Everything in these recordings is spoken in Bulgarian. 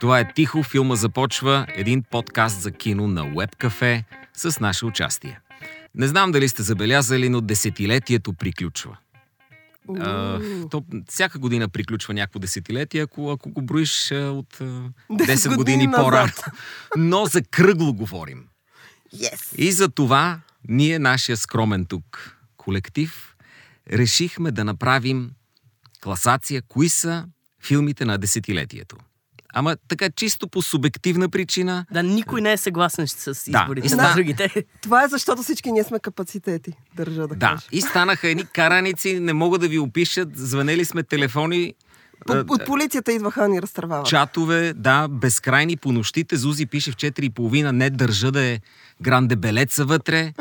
Това е Тихо, филма започва, един подкаст за кино на Web Cafe с наше участие. Не знам дали сте забелязали, но десетилетието приключва. А, то, всяка година приключва някакво десетилетие, ако, ако го броиш от а, 10 години, години по-рано. Но за кръгло говорим. Yes. И за това ние, нашия скромен тук колектив, решихме да направим класация, кои са филмите на десетилетието. Ама така чисто по субективна причина. Да, никой не е съгласен с Да, изборите и на другите. Това е защото всички ние сме капацитети, държа да, Да, кажа. и станаха едни караници, не мога да ви опишат, звънели сме телефони, По, а, от полицията идваха ни разтървават. чатове, да, безкрайни по нощите. Зузи пише в 4.30, не държа да е гранде белеца вътре.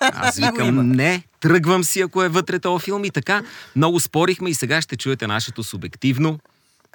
Аз викам, не, тръгвам си, ако е вътре този филм. И така, много спорихме и сега ще чуете нашето субективно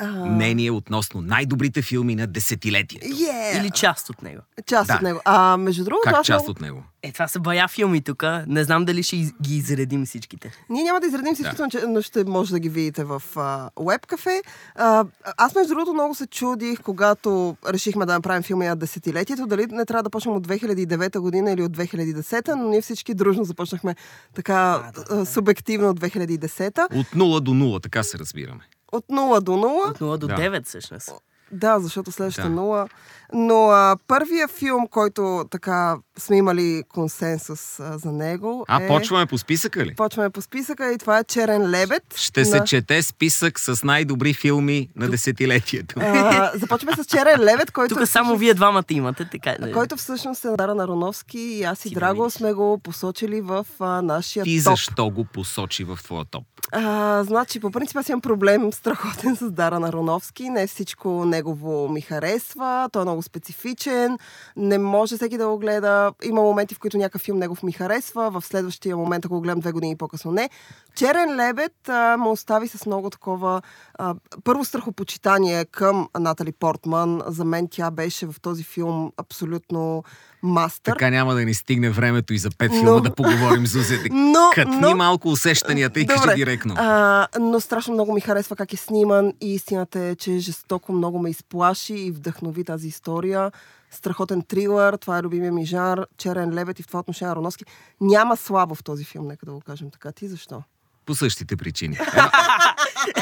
мнение относно най-добрите филми на десетилетието. Yeah. Или част от него. част Да. от него. А между другото, Как аз част много... от него? Е, това са бая филми тук. Не знам дали ще из- ги изредим всичките. Ние няма да изредим всичките, но- но ще може да ги видите в а, Webcafe. А, аз между другото много се чудих, когато решихме да направим филми на десетилетието, дали не трябва да почнем от 2009 година или от 2010, но ние всички дружно започнахме така а, субективно от 2010. От 0 до 0, така се разбираме. От 0 до 0. От 0 до Да. 9 всъщност. Да, защото следващата Да. нула. Но а, първия филм, който така сме имали консенсус а, за него А, е... почваме по списъка ли? Почваме по списъка и това е Черен лебед. Ще се на- чете списък с най-добри филми на десетилетието. А, започваме с Черен лебед, който, Тук само вие двамата имате, така. е. който всъщност е на Дара Нароновски и аз и Ти Драго видиш. сме го посочили в а, нашия Ти топ. защо го посочи в твоя топ? А, значи, по принцип аз имам проблем страхотен с Дара Нароновски. Не всичко негово ми харесва. Той е много специфичен. Не може всеки да го гледа. Има моменти, в които някакъв филм негов ми харесва. В следващия момент, ако го гледам две години по-късно, не. Черен лебед а, ме остави с много такова... А, първо страхопочитание към Натали Портман. За мен тя беше в този филм абсолютно мастър. Така няма да ни стигне времето и за пет Но- филма да поговорим, Зузе. Но- Катни но- малко усещанията и кажи директно. А, но страшно много ми харесва как е сниман и истината е, че жестоко много ме изплаши и вдъхнови тази история. Страхотен трилър, това е любимия ми жанр, Черен лебед и в това отношение Ароноски. Няма слабо в този филм, нека да го кажем така. Ти защо? По същите причини. Едно,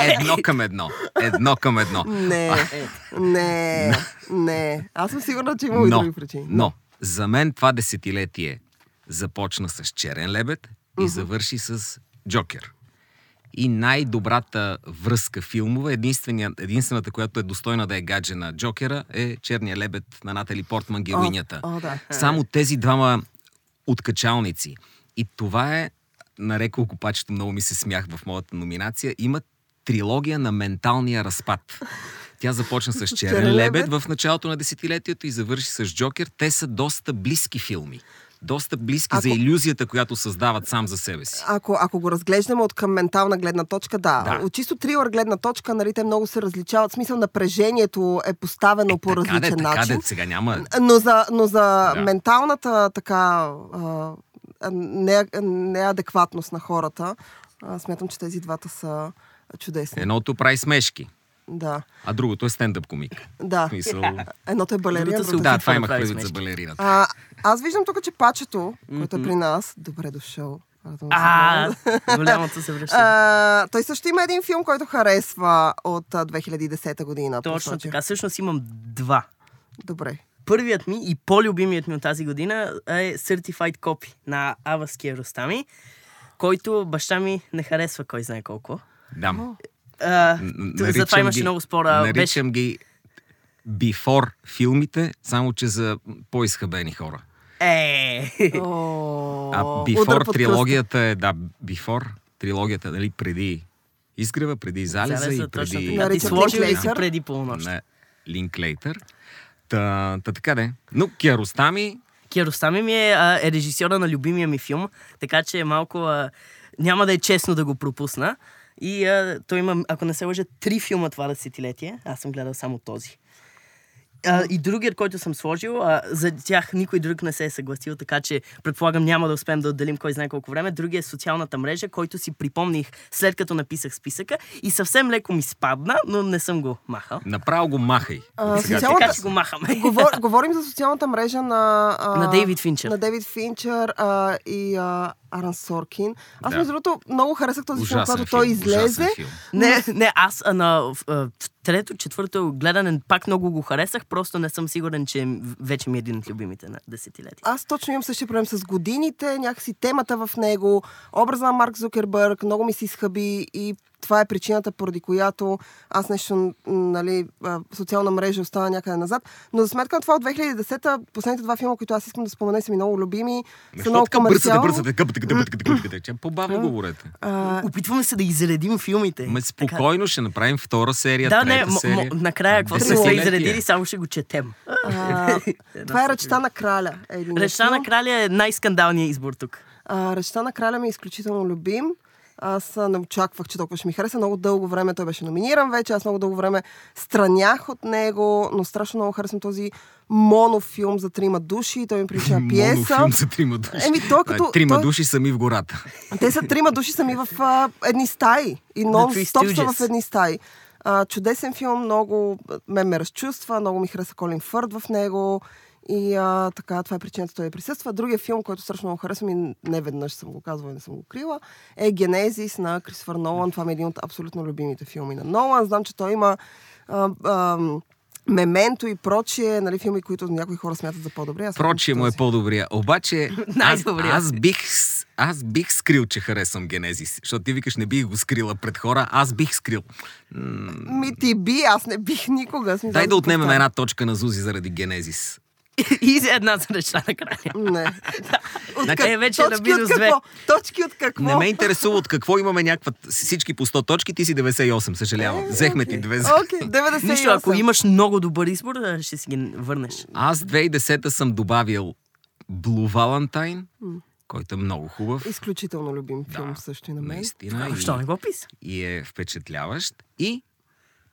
едно към едно. Едно към едно. Не, не, не. Аз съм сигурна, че има и други причини. но, за мен това десетилетие започна с Черен лебед и завърши с Джокер. И най-добрата връзка филмова, единствената, която е достойна да е гадже на Джокера, е Черния лебед на Натали Портман, героинята. О, да. Само тези двама откачалници. И това е, нарекол го пачето, много ми се смях в моята номинация, има трилогия на менталния разпад. Тя започна с Черен Черен лебед в началото на десетилетието и завърши с Джокер. Те са доста близки филми. Доста близки за Ако- иллюзията, която създават сам за себе си. Ако, ако го разглеждаме от към ментална гледна точка, да. Да. От чисто трилър гледна точка, нали, те много се различават. В смисъл, напрежението е поставено по така де, различен така начин. де, сега няма... Но за, но за Да. менталната така а, не, неадекватност на хората, а, смятам, че тези двата са чудесни. Едното прави смешки, Да. а другото е стендъп комик. Да. В смисъл... Едното е балерина, Другото. Да, опитва това да имах предвид за балерината. А, аз виждам тук, че пачето, който е при нас, добре дошъл. А, голямото се връща. А, той също има един филм, който харесва от а, 2010 година. Точно така. Всъщност имам два. Добре. Първият ми и по-любимият ми от тази година е Certified Copy на Авас Киаростами, който баща ми не харесва кой знае колко. Да. А, затова имаше ги- много спора. Беше... Наричам ги before филмите, само че за по-изхабени хора. Е, А before под трилогията е, да, before трилогията, нали, преди изгрева, преди залеза, Залеза, и точно преди... така. Ти Наричат сложи ли си преди полунощ? Не, Линклейтър. Та, та така де. Но Киаростами, Киаростами ми е, а, е режисьора на любимия ми филм, така че е малко... А, няма да е честно да го пропусна. И а, той има, ако не се лъжа, три филма това десетилетие. Аз съм гледал само този. А, и другият, който съм сложил, а, за тях никой друг не се е съгласил, така че предполагам няма да успеем да отделим кой знае колко време. Другият е социалната мрежа, който си припомних след като написах списъка и съвсем леко ми спадна, но не съм го махал. Направо го махай. А, сега социалната- Така ще го махаме. Говор, говорим за социалната мрежа на... А, На Дейвид Финчер. На Дейвид Финчер а, и а, Аран Соркин. Аз, Да. между другото, много харесах този филм, Ужасен когато той филм, излезе. филм. Не, не, аз а, на в, в трето, четвърто гледане пак много го харесах, просто не съм сигурен, че вече ми е един от любимите на десетилетия. Аз точно имам същия проблем с годините, някакси темата в него, образа на Марк Зукербърг, много ми се изхъби и това е причината, поради която аз нещо, нали, социална мрежа остана някъде назад. Но за сметка на това от 2010-та, последните два филма, които аз искам да спомена, са ми много любими, са много така бързате, бързате, По-бавно говорете. Опитваме се да изредим филмите. Ме спокойно ще направим втора серия, Да, не, накрая, какво сме се изредили, само ще го четем. това е Ръчта на краля. Речта на краля е най-скандалният избор тук. Речта на краля ми е изключително любим. Аз не очаквах, че толкова ще ми хареса. Много дълго време той беше номиниран вече. Аз много дълго време странях от него, но страшно много харесвам този монофилм за трима души. Той ми прилича пиеса. Монофилм за трима души. Еми, той А, като- Трима той- души сами в гората. Те са трима души сами в а, едни стаи. И нон-стоп са в едни стаи. А, чудесен филм, много ме ме разчувства, много ми хареса Колин Фърд в него. И а, така, това е причината той присъства. Другия филм, който страшно много харесвам и не веднъж съм го казвала и не съм го крила, е Генезис на Крисфър Нолан. Това ми е един от абсолютно любимите филми на Нолан. Знам, че той има а, а, Мементо и прочие, нали, филми, които някои хора смятат за по-добри. Аз Прочие му е по-добрия. Обаче, аз, аз, бих, аз бих скрил, че харесвам Генезис. Защото ти викаш, не бих го скрила пред хора. Аз бих скрил. Ми ти би, аз не бих никога. Дай да отнемем една точка на Зузи заради Генезис. И една за речта на краля. Не. От Значи, как- е, вече на точки от минус две. какво? Точки от какво? Не ме интересува от какво имаме някаква... Всички по 100 точки, ти си 98, съжалявам. Взехме ти две. Окей, 98. Нищо, ако имаш много добър избор, а, ще си ги върнеш. Аз 2010 съм добавил Blue Valentine, който е много хубав. Изключително любим филм Да, също и на мен. Наистина. Защо И, не го писа? и е впечатляващ. И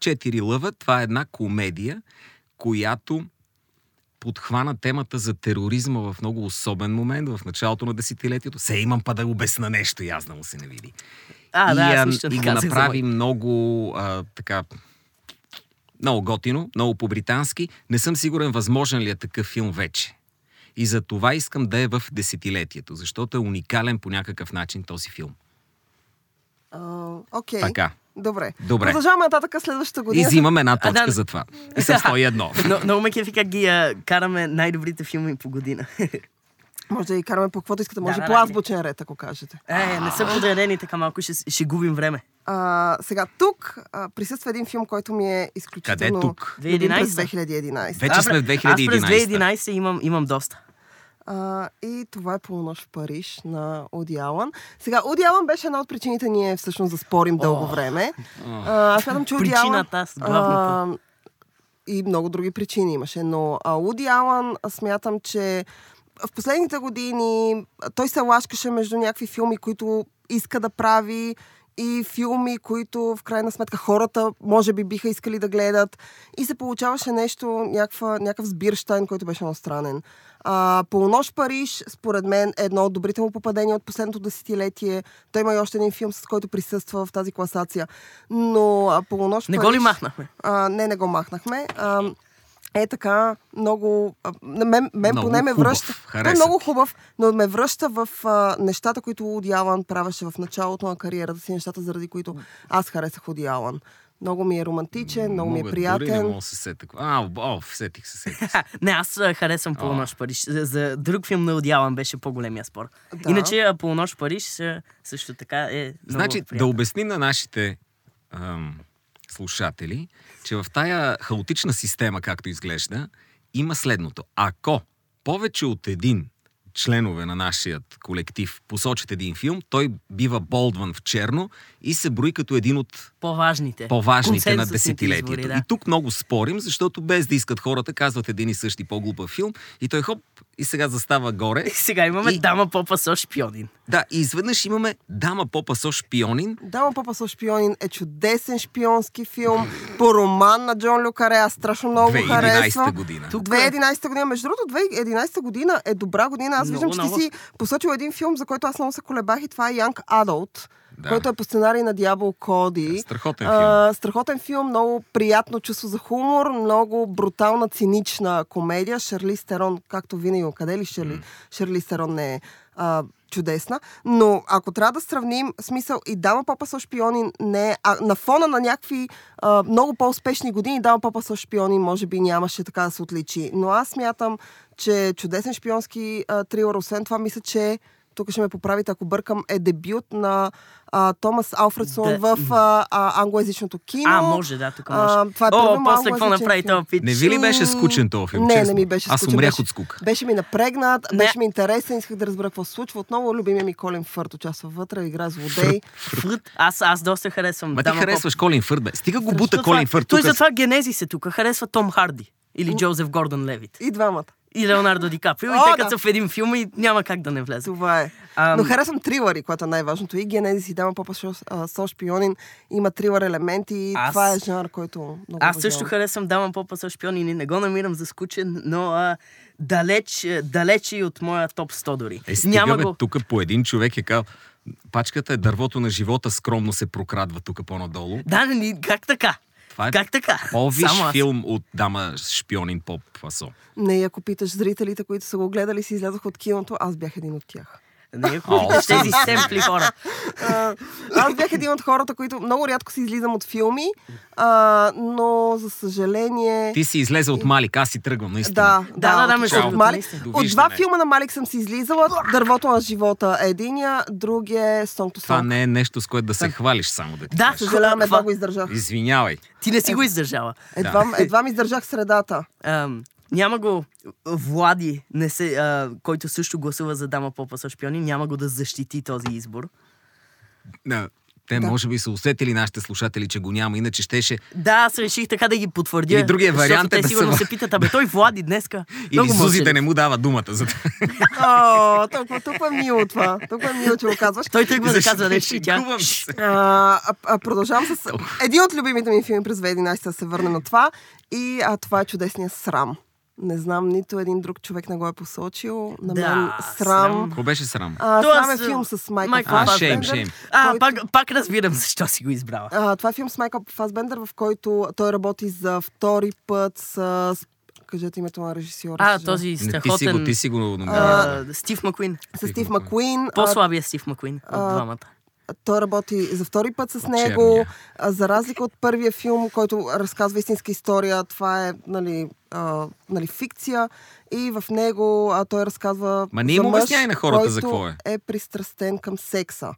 Четири лъва, това е една комедия, която подхвана темата за тероризма в много особен момент, в началото на десетилетието. Се имам па да обясна нещо и аз да му се не види. А, и, да, аз и го направи много а, така много готино, много по-британски. Не съм сигурен възможен ли е такъв филм вече. И за това искам да е в десетилетието, защото е уникален по някакъв начин този филм. Окей. Така. Добре. Добре. Продължаваме нататък следващата И година. взимам една А, точка да. за това. И съм 101. Но, много ме кефи как ги а, караме най-добрите филми по година. Може да ги караме по каквото искате. Може Да, и да, по азбучен ред, ако кажете. Е, не са подредени така малко, ще, ще губим време. А, сега, тук а, присъства един филм, който ми е изключително... Къде тук? любим През 2011? 2011. Вече А, сме в Аз през 2011. 2011 имам, имам доста. А, и това е Полунощ в Париж на Оди Алън. Сега, Оди Алън беше една от причините ние всъщност да спорим дълго време. А, аз смятам, че Оди Алън... А, и много други причини имаше, но а, Уди Алън смятам, че в последните години той се лашкаше между някакви филми, които иска да прави и филми, които в крайна сметка хората може би биха искали да гледат. И се получаваше нещо, някаква, някакъв сбирштайн, който беше много странен. А, Полунощ Париж, според мен, е едно от добрите му попадения от последното десетилетие. Той има и още един филм, с който присъства в тази класация. Но а, Полунощ Не Париж... го ли махнахме? А, не, не го махнахме. А, е така, много... А, на мен, мен Много поне ме хубав. връща. Той е много хубав, но ме връща в а, нещата, които Уди Алън правеше в началото на кариерата си, нещата, заради които аз харесах Уди Алън. Много ми е романтичен, много ми е Мога, Дори не приятен. мога да се сетя. А, о, сетих се, сетих се. Не, аз харесвам Полунощ Париж. За, за друг филм на Одялан беше по-големия спор. Да. Иначе Полунощ Париж също така е много Значи, да приятен. обясним на нашите ам, слушатели, че в тая хаотична система, както изглежда, има следното. Ако повече от един членове на нашия колектив посочат един филм, той бива болдван в черно и се брои като един от По-важните. по-важните на десетилетието. избори, да. И тук много спорим, защото без да искат хората, казват един и същи по-глупав филм и той хоп, и сега застава горе. И сега имаме И- дама попа со шпионин. Да, и изведнъж имаме дама попа со шпионин. Дама Папа со шпионин е чудесен шпионски филм по роман на Джон Люкаре. Аз страшно много го 2011 харесвам. година. Тук- 2011 година. Между другото, 2011 година е добра година. Аз виждам, Много, че ти много. си посочил един филм, за който аз много се колебах и това е Young Adult, Да. който е по сценарий на Дявол Коди. Страхотен А, страхотен филм, много приятно чувство за хумор, много брутална, цинична комедия. Шарли Стерон, както винаги, къде ли Шарли? Шарли Стерон не е а, чудесна. Но ако трябва да сравним, смисъл и Дама Папа со шпионин не е, а на фона на някакви а, много по-успешни години, Дама Папа со шпионин може би нямаше така да се отличи. Но аз смятам, че чудесен шпионски а, трилър. Освен това, мисля, че тук ще ме поправите, ако бъркам, е дебют на а, Томас Алфредсон Да. в а, а, англоязичното кино. А, може, да, тук може. А, това е О, после какво направи този пич? Не ви ли беше скучен този филм? Не, честно? не ми беше Аз скучен. умрях беше, от скука. Беше ми напрегнат, Не. беше ми интересен, исках да разбера какво се случва. Отново любимия ми Колин Фърт участва вътре, играе злодей. Фрут. Аз, аз доста харесвам. Ма ти харесваш Колин Фърт, бе. Стига го бута Колин това- Фърт. Той тук. затова генезис е тук. Харесва Том Харди. Или Джозеф Гордон Левит. И двамата. И Леонардо Ди Каприо. И О, те да. като са в един филм и няма как да не влезе. Това е. Ам. Но харесвам трилъри, което е най-важното. И Генезис и Дама Папа Шо- а, со шпионин има трилър елементи. Аз- Това е жанр, който много Аз също харесвам Дама Попа с шпиони и не го намирам за скучен, но а, далеч, е, далеч и от моя топ 100 дори. Е, стига, Няма го. тук по един човек е казал, пачката е дървото на живота, скромно се прокрадва тук по-надолу. Да, не, как така? Това е Как така? По-виш Само аз. филм от дама шпионин поп фасо. Не, ако питаш зрителите, които са го гледали, си излязох от киното, аз бях един от тях. Не, питаш тези семпли хора. А, аз бях един от хората, които много рядко си излизам от филми, а, но за съжаление... Ти си излезе от Малик, аз си тръгвам, наистина. Да, Да, да, да, между от, Малик, от два филма на Малик съм си излизала. Дървото на живота е единия, другия е Song to Това не е нещо, с което да се хвалиш само да ти Да. Съжалявам, едва го издържах. Извинявай. Ти не си го издържала. Едва, едва ми издържах средата. Няма го Влади, не се, а, който също гласува за Дама Попа с шпиони, няма го да защити този избор. Да. Те Да. може би са усетили нашите слушатели, че го няма, иначе щеше... Да, аз реших така да ги потвърдя. Или другия вариант е те да сигурно са- се питат, абе той Влади днеска. Или да мълчалив. не му дава думата за това. О, толкова, толкова е мило това. Толкова е мило, че го казваш. Той тръгва да казва нещо и тя... А, а, а, продължавам с един от любимите ми филми през 2011 да се върне на това. И а, това е чудесния срам. Не знам, нито един друг човек не го е посочил. На Да, мен срам. срам. Какво беше срам? А, Това срам е с- филм с Майкъл Майкъл А, Фасбендер, шейм, шейм. А, който- пак, пак разбирам защо си го избрала. А, това е филм с Майкъл Фасбендер, в който той работи за втори път с... Кажете името на режисьора. А, съжалявам. този Не, ти си го, страхотен... ти си го номинирал. а, Стив Макуин. С Стив Макуин. По-слабия Стив Макуин от а, двамата. Той работи за втори път с Черния. него. А, За разлика от първия филм, който разказва истинска история, това е нали, а, нали, фикция. И в него а, той разказва. Ма не за им обясняй на хората за който какво е. е пристрастен към секса.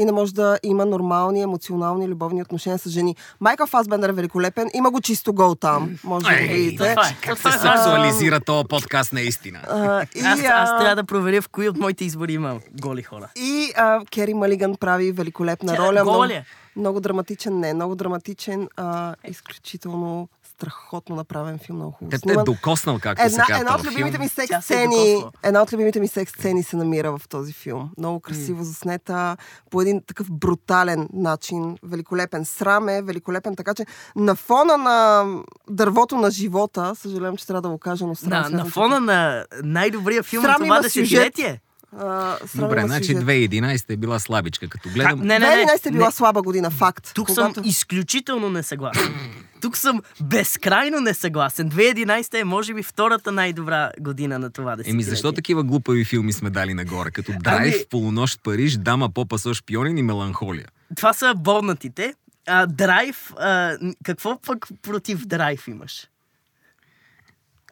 И не може да има нормални, емоционални, любовни отношения с жени. Майкъл Фасбендер е великолепен. Има го чисто гол там. Може да го видите. е. Как Това се е. сексуализира този подкаст наистина. А, и, Аз, аз трябва да проверя в кои от моите избори има голи хора. И а, Кери Малиган прави великолепна Тя роля. гола Много, е? много драматичен, не, много драматичен, а, изключително страхотно направен филм, много хубаво. Те те е докоснал, както се Една, казва. една от любимите ми секс се е сцени, докосва. една от любимите ми секс сцени се намира в този филм. Много красиво заснета, по един такъв брутален начин, великолепен. Срам е, великолепен, така че на фона на дървото на живота, съжалявам, че трябва да го кажа, но срам На, на фона на най-добрия филм Срам на това има сюжет. десетилетие. А, Добре, значи сюжет. 2011 е била слабичка. Като гледам... Не, не, не. 2011 е била не. слаба година, факт. Тук Когато- съм изключително несъгласен. Тук съм безкрайно несъгласен. 2011 е, може би, втората най-добра година на това десетилетие. Еми защо такива глупави филми сме дали нагоре? Като Драйв, Ами- Полунощ Париж, Дама Попа со шпионин и Меланхолия. Това са болнатите. А, драйв, а, какво пък против драйв имаш?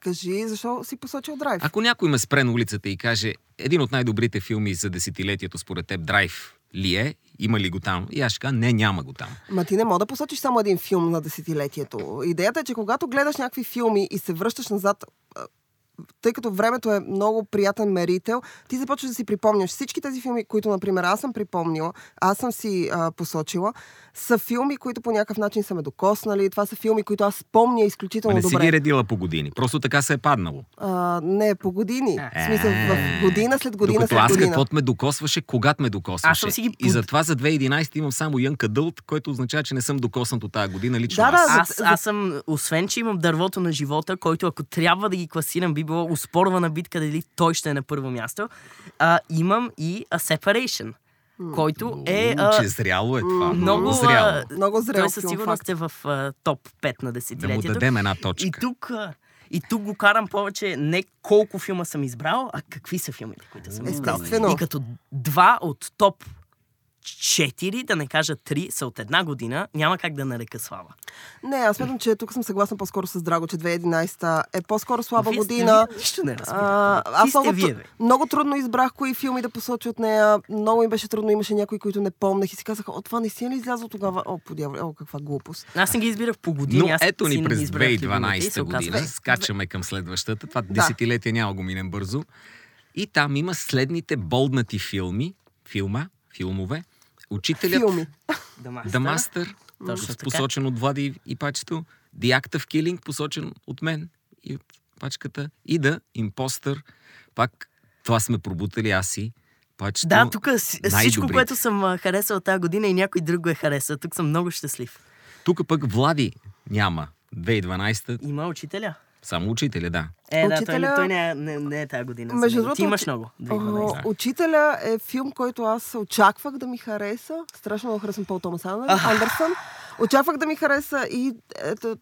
Кажи, защо си посочил драйв? Ако някой ме спре на улицата и каже, един от най-добрите филми за десетилетието според теб Драйв ли е? Има ли го там? И аз ще кажа, не, няма го там. Ма ти не мога да посочиш само един филм на десетилетието. Идеята е, че когато гледаш някакви филми и се връщаш назад, тъй като времето е много приятен мерител, ти започваш да си припомняш всички тези филми, които, например, аз съм припомнила, аз съм си а, посочила, са филми, които по някакъв начин са ме докоснали. Това са филми, които аз помня изключително Ма не си добре. ги редила по години. Просто така се е паднало. А, не, по години. В смисъл, в година след година Докато след аз година. каквото ме докосваше, когато ме докосваше. Аз съм си ги И затова за 2011 имам само Young Adult, което означава, че не съм докоснат от тази година лично Да, да, аз. за- Аз, аз съм, освен че имам дървото на живота, който ако трябва да ги класирам, би било успорвана битка дали той ще е на първо място, а, имам и A Separation, който е... А, че зряло е това. много, зряло. а, Много зрял той със сигурност е в а, топ 5 на Да му десетилетието. дадем една точка. И тук, а, и тук го карам повече не колко филма съм избрал, а какви са филмите, които съм избрал. Естествено. И като два от топ 4, да не кажа 3, са от една година, няма как да нарека слава. Не, аз смятам, че тук съм съгласна по-скоро с Драго, че 2011 е по-скоро слаба Вие сте- година. вие Нищо не разбирате. А, Ти аз сте много, вие, бе. много трудно избрах кои филми да посоча от нея. Много ми беше трудно. Имаше някои, които не помнех и си казах, о, това наистина ли излязло тогава? О, подявай, о, каква глупост. Аз не ги избирах по години. Но аз ето си ни не през избрах любимите и 2012 се оказва- година, скачаме към следващата. Това десетилетие няма го минем бързо. И там има следните болднати филми, филма, филмове. Учителят, Филми. The Master. The посочен от Влади и пачето. The Act of Killing, посочен от мен и от пачката. И The Imposter, пак това сме пробутали аз и пачето. Да, тук всичко, което съм харесал тази година и някой друг го е харесал. Тук съм много щастлив. Тук пък Влади няма. 2012 Има учителя. Само учителя, да. Е, да, той, Учителя- не- той не, е- не, не е тази година. Между другото, Ти имаш много. О, 2012. Учителя е филм, който аз очаквах да ми хареса. Страшно много харесвам Пол Томас Андер- Андерсън. Очаквах да ми хареса и ето,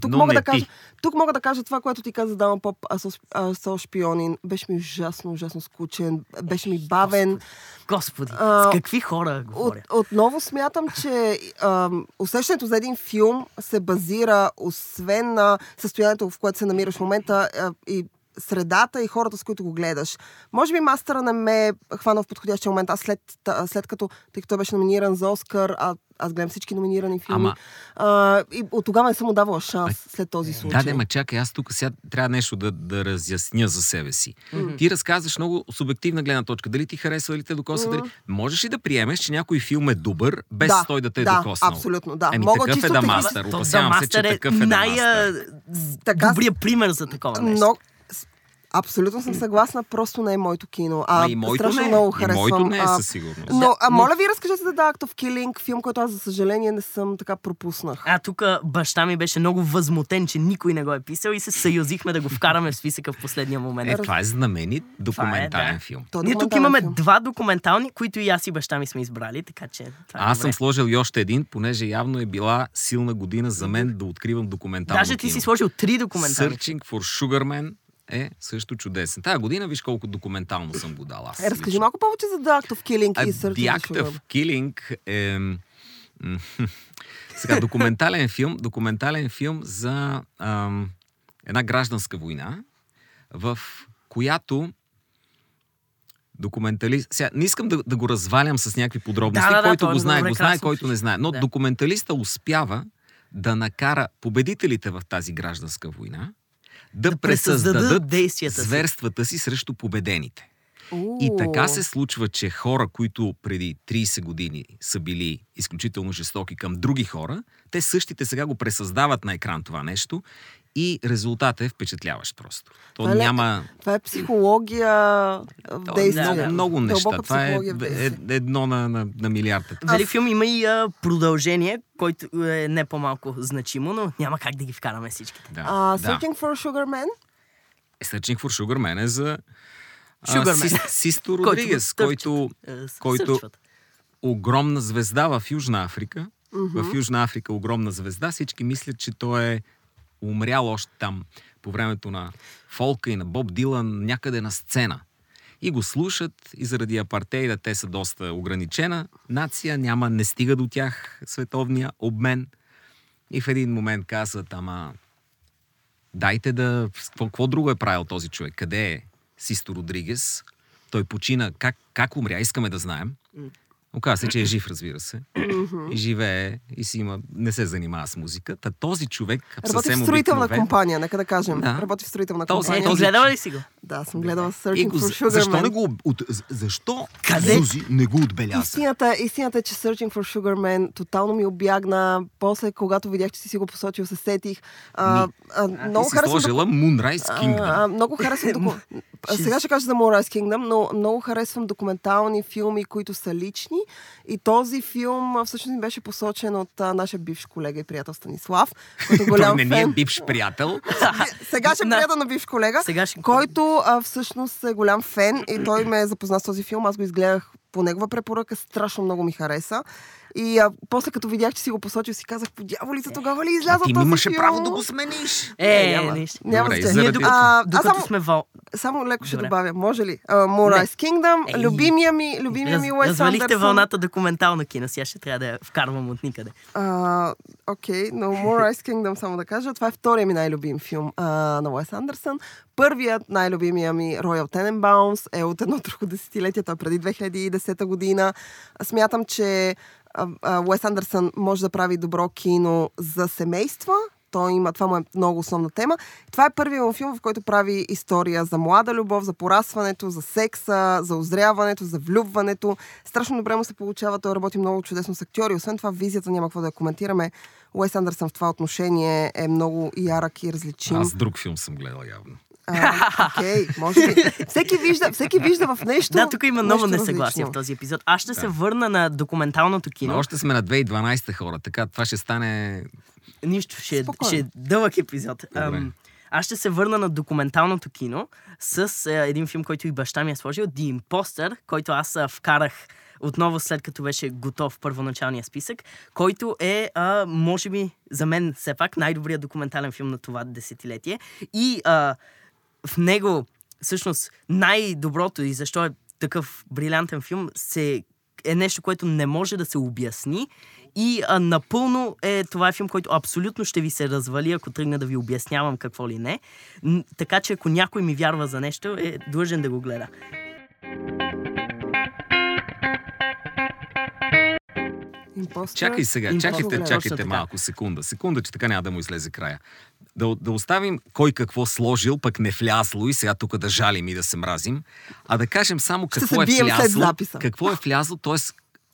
тук Но мога, да кажа, тук мога да кажа това, което ти каза Дама Поп Асо Шпионин. Беше ми ужасно, ужасно скучен. Беше ми бавен. Господи, А, с какви хора От, говоря? отново смятам, че ам, усещането за един филм се базира освен на състоянието, в което се намираш в момента а, и средата и хората, с които го гледаш. Може би мастера не ме е хванал в подходящия момент. Аз след, след като, тъй като той беше номиниран за Оскар, а, аз гледам всички номинирани филми. Ама- А, и от тогава не съм му давала шанс след този случай. Да, да, ма чакай, аз тук сега трябва нещо да, да разясня за себе си. Ти разказваш много субективна гледна точка. Дали ти харесва, дали те докосва, дали... Можеш ли да приемеш, че някой филм е добър, без Да, той да те е да, докоснал? абсолютно, да. Еми, Мога такъв чисто е да мастер. Опасявам се, че Master такъв е да мастер. Така, най-добрият пример за такова нещо. Но, абсолютно съм съгласна, просто не е моето кино. А, Ма и моето страшно не е. много И харесвам. моето не е а, със сигурност. Но, а моля ви, разкажете за The Act of Killing, филм, който аз, за съжаление, не съм така пропуснах. А тук баща ми беше много възмутен, че никой не го е писал и се съюзихме да го вкараме в списъка в последния момент. Е, това е знаменит документален да. филм. Е Ние тук имаме филм. два документални, които и аз и баща ми сме избрали, така че това е Аз добре. съм сложил и още един, понеже явно е била силна година за мен да откривам документално Даже ти кино. си сложил три документални. Searching for Sugarman е също чудесен. Тая година виж колко документално съм го дал аз. Е, разкажи лично. малко повече за The Act of Killing А, и Search The Act of. Killing е... Сега, документален филм, документален филм за ам, една гражданска война, в която документалист... Сега, не искам да, да го развалям с някакви подробности. Да, да, да, който той го е знае, добре, го знае, който не знае. Но Да. документалиста успява да накара победителите в тази гражданска война да, Да пресъздадат действията си. зверствата си срещу победените. Уу. И така се случва, че хора, които преди 30 години са били изключително жестоки към други хора, те същите сега го пресъздават на екран това нещо и резултатът е впечатляващ просто. То Това е няма... Това е психология в То, действие. много, да. много неща. Това е е- едно на, на, на милиарда. Велик филм има и а, продължение, който е не по-малко значимо, но няма как да ги вкараме всичките. Да, А, да. Searching for Sugar Man? Е, Searching for Sugar Man е за а, Sugarman. Сис- Систо Който Родригес, търчат. който Е, с- който- огромна звезда в Южна Африка. В Южна Африка огромна звезда. Всички мислят, че той е умрял още там по времето на фолка и на Боб Дилан някъде на сцена. И го слушат и заради апартейда те са доста ограничена нация, няма, не стига до тях световния обмен. И в един момент казват, ама дайте да... Какво, какво друго е правил този човек? Къде е Систо Родригес? Той почина. Как, как умря? Искаме да знаем. Оказва се, че е жив, разбира се. и живее, и си има, не се занимава с музика. Та този човек, Работи в строителна обикновен, компания, нека да кажем. Да. Работи в строителна Този- компания. този- гледала ли си го? Да, съм гледала Searching for Sugar защо Man. не го... От, защо Къде? Зузи не го отбеляза? Истината, истината е, че Searching for Sugar Man тотално ми обягна. После, когато видях, че си си го посочил, се сетих. А, а, Ти много си харесвам сложила Moonrise Kingdom. А, а, много харесвам доку... А, Сега ще кажа за Moonrise Kingdom, но много харесвам документални филми, които са лични. И този филм а, всъщност ми беше посочен от а, нашия бивш колега и приятел Станислав, който е Той голям не ни е бивш приятел. Сега ще На- приятел на бивш колега, който а, всъщност е голям фен и той ме запозна с този филм. Аз го изгледах по негова препоръка, страшно много ми хареса. И а, после като видях, че си го посочил, си казах, по дяволица, тогава ли изляза ти този имаше филм? право да го смениш. Е, няма. нищо. Няма Добре, значение. заради- Ние докато, А, докато само- сме вал... Само леко ще Добре. добавя. Може ли? Uh, Moonrise Kingdom, Ей. любимия ми, любимия ми Раз, Уес развалихте вълната документално кино. Сега ще трябва да я вкарвам от никъде. Окей, но Moonrise Kingdom, само да кажа, това е втория ми най-любим филм а, на Уес Андерсън. Първият най-любимия ми Royal Tenenbaums е от едно друго десетилетие, той е преди 2010 година. Смятам, че Уес Андерсън може да прави добро кино за семейства, той има, това му е много основна тема. Това е първият му филм, в който прави история за млада любов, за порастването, за секса, за озряването, за влюбването. Страшно добре му се получава, той работи много чудесно с актьори. Освен това, визията няма какво да я коментираме. Уес Андерсън в това отношение е много ярък и различим. Аз друг филм съм гледал явно. А, Окей, може би. Всеки вижда, всеки вижда в нещо. Да, тук има много несъгласие в този епизод. Аз ще се върна на документалното Но кино. още сме на 2012 хора, така това ще стане... Нищо, ще, е- Спокойно. ще е дълъг епизод. Добре. Ам, аз ще се върна на документалното кино с е, един филм, който и баща ми е сложил, The Imposter, който аз а, вкарах отново след като беше готов първоначалния списък, който е, а, може би, за мен все пак най-добрият документален филм на това десетилетие. И а, в него, всъщност, най-доброто и защо е такъв брилянтен филм, се, е нещо, което не може да се обясни. И а, напълно е това е филм, който абсолютно ще ви се развали, ако тръгна да ви обяснявам какво ли не. Н- така че ако някой ми вярва за нещо, е длъжен да го гледа. Импостър. Чакай сега, Импостър. чакайте, чакайте малко, секунда. Секунда, че така няма да му излезе края. Да, да оставим кой какво сложил, пък не влязло и сега тук да жалим и да се мразим, а да кажем само какво е влязло. Какво е влязло, т.е.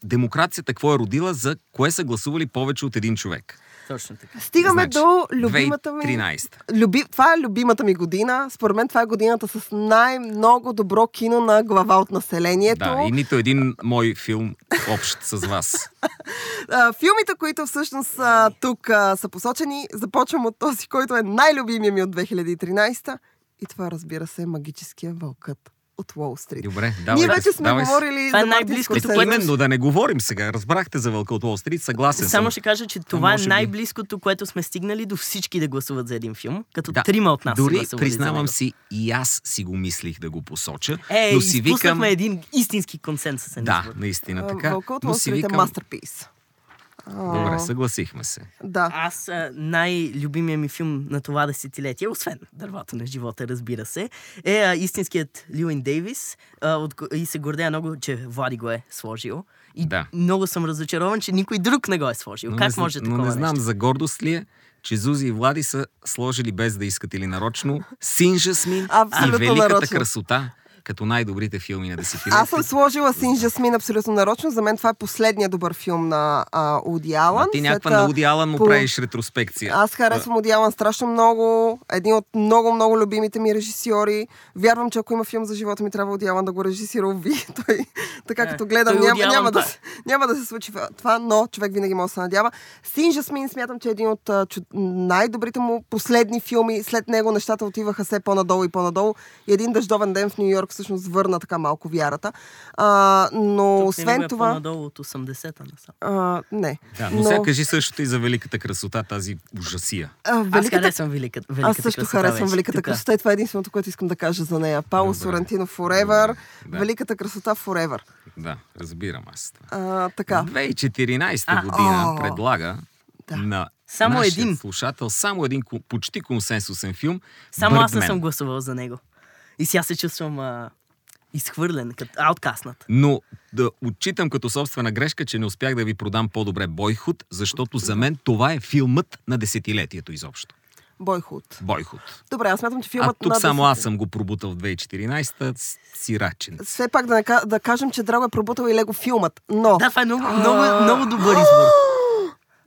демокрацията какво е родила, за кое са гласували повече от един човек. Точно така. Стигаме Значи, до любимата ми... 2013. Люби... Това е любимата ми година. Според мен това е годината с най-много добро кино на глава от населението. Да, и нито един мой филм общ с вас. Филмите, които всъщност тук са посочени, започвам от този, който е най-любимия ми от 2013. И това, разбира се, е магическия вълкът от Уолл Стрит. Добре, давай. Ние вече сме давай говорили Това е за най-близкото, което- Именно да не говорим сега. Разбрахте за Вълка от Уолл Стрит, съгласен Само съм. ще кажа, че това е най-близкото, което сме стигнали до всички да гласуват за един филм, като Да, трима от нас Дори признавам си, и аз си го мислих да го посоча, Е, но си викам... един истински консенсусен Да, избор. наистина така. Вълкът от Уолл Стрит е викам... мастерпис. Добре, съгласихме се. Да. Аз най-любимия ми филм на това десетилетие, освен Дървата на живота, разбира се, е а, истинският Льюин Дейвис а, от, и се гордея много, че Влади го е сложил. И Да. много съм разочарован, че никой друг не го е сложил. Но как не, може но такова не знам нещо? за гордост ли е, че Зузи и Влади са сложили без да искат или нарочно Син Жасмин и Великата нарочно. красота като най-добрите филми на десетилетието. Аз съм сложила Син Жасмин абсолютно нарочно. За мен това е последният добър филм на а, Уди Алън. А ти някаква След, на Уди Алън му по- правиш ретроспекция. Аз харесвам Уди Алън страшно много. Един от много, много любимите ми режисьори. Вярвам, че ако има филм за живота ми, трябва Уди Алън да го режисира. Ви, той, така Е, като гледам, той няма, Алън няма, да, се- няма да се случи това, но човек винаги може да се надява. Син Жасмин смятам, че е един от чу- най-добрите му последни филми. След него нещата отиваха все по-надолу и по-надолу. И един дъждовен ден в Нью Йорк всъщност върна така малко вярата. А, но Тук освен е това... по-надолу от 80-та насам. А, не. Да, но, сега кажи същото и за Великата красота, тази ужасия. А, Аз великата харесвам великата, великата Аз също красота харесвам вече. Великата Тук. красота и това е единственото, което искам да кажа за нея. Пауло Добре. Сорентино Forever, Да. Великата красота Forever. Да, разбирам аз това. А, така. 2014 А, година о. предлага Да. на Само един. слушател само един почти консенсусен филм. Само аз не Birdman. съм гласувал за него. И сега се чувствам а, изхвърлен, като ауткаснат. Но да отчитам като собствена грешка, че не успях да ви продам по-добре Бойхуд, защото за мен това е филмът на десетилетието изобщо. Бойхуд. Бойхуд. Добре, аз смятам, че А филмът тук на само десет- аз съм го пробутал в 2014-та, с- сирачен. Все пак да, да кажем, че Драго е пробутал и Лего филмът, но... Да, това е много, много, много добър избор.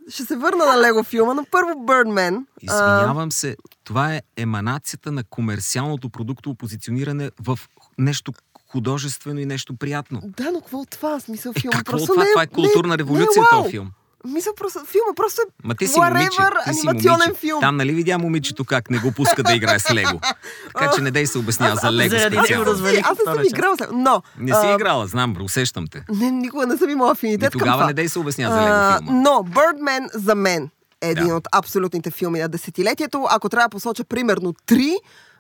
Ще се върна на Лего филма, но първо Birdman. Извинявам се, това е еманацията на комерциалното продуктово позициониране в нещо художествено и нещо приятно. Да, но какво от това? Смисъл Е, филма какво просто от това? не, Това е културна не, революция, не, е този филм. Мисля, просто, филма просто е Ма ти си whatever момиче, ти си анимационен момиче. филм. Там нали видя момичето как не го пуска да играе с Лего. Така че не дей се обяснява за Лего заради него специално. Аз, развалих аз не съм втора част. играла с Лего, но... Не си а, играла, знам, бро, усещам те. Не, никога не съм имала И афинитет към тогава това. не дей се обяснява за А, Лего филма. но Birdman за мен е един Да. от абсолютните филми на десетилетието. Ако трябва да посоча примерно три,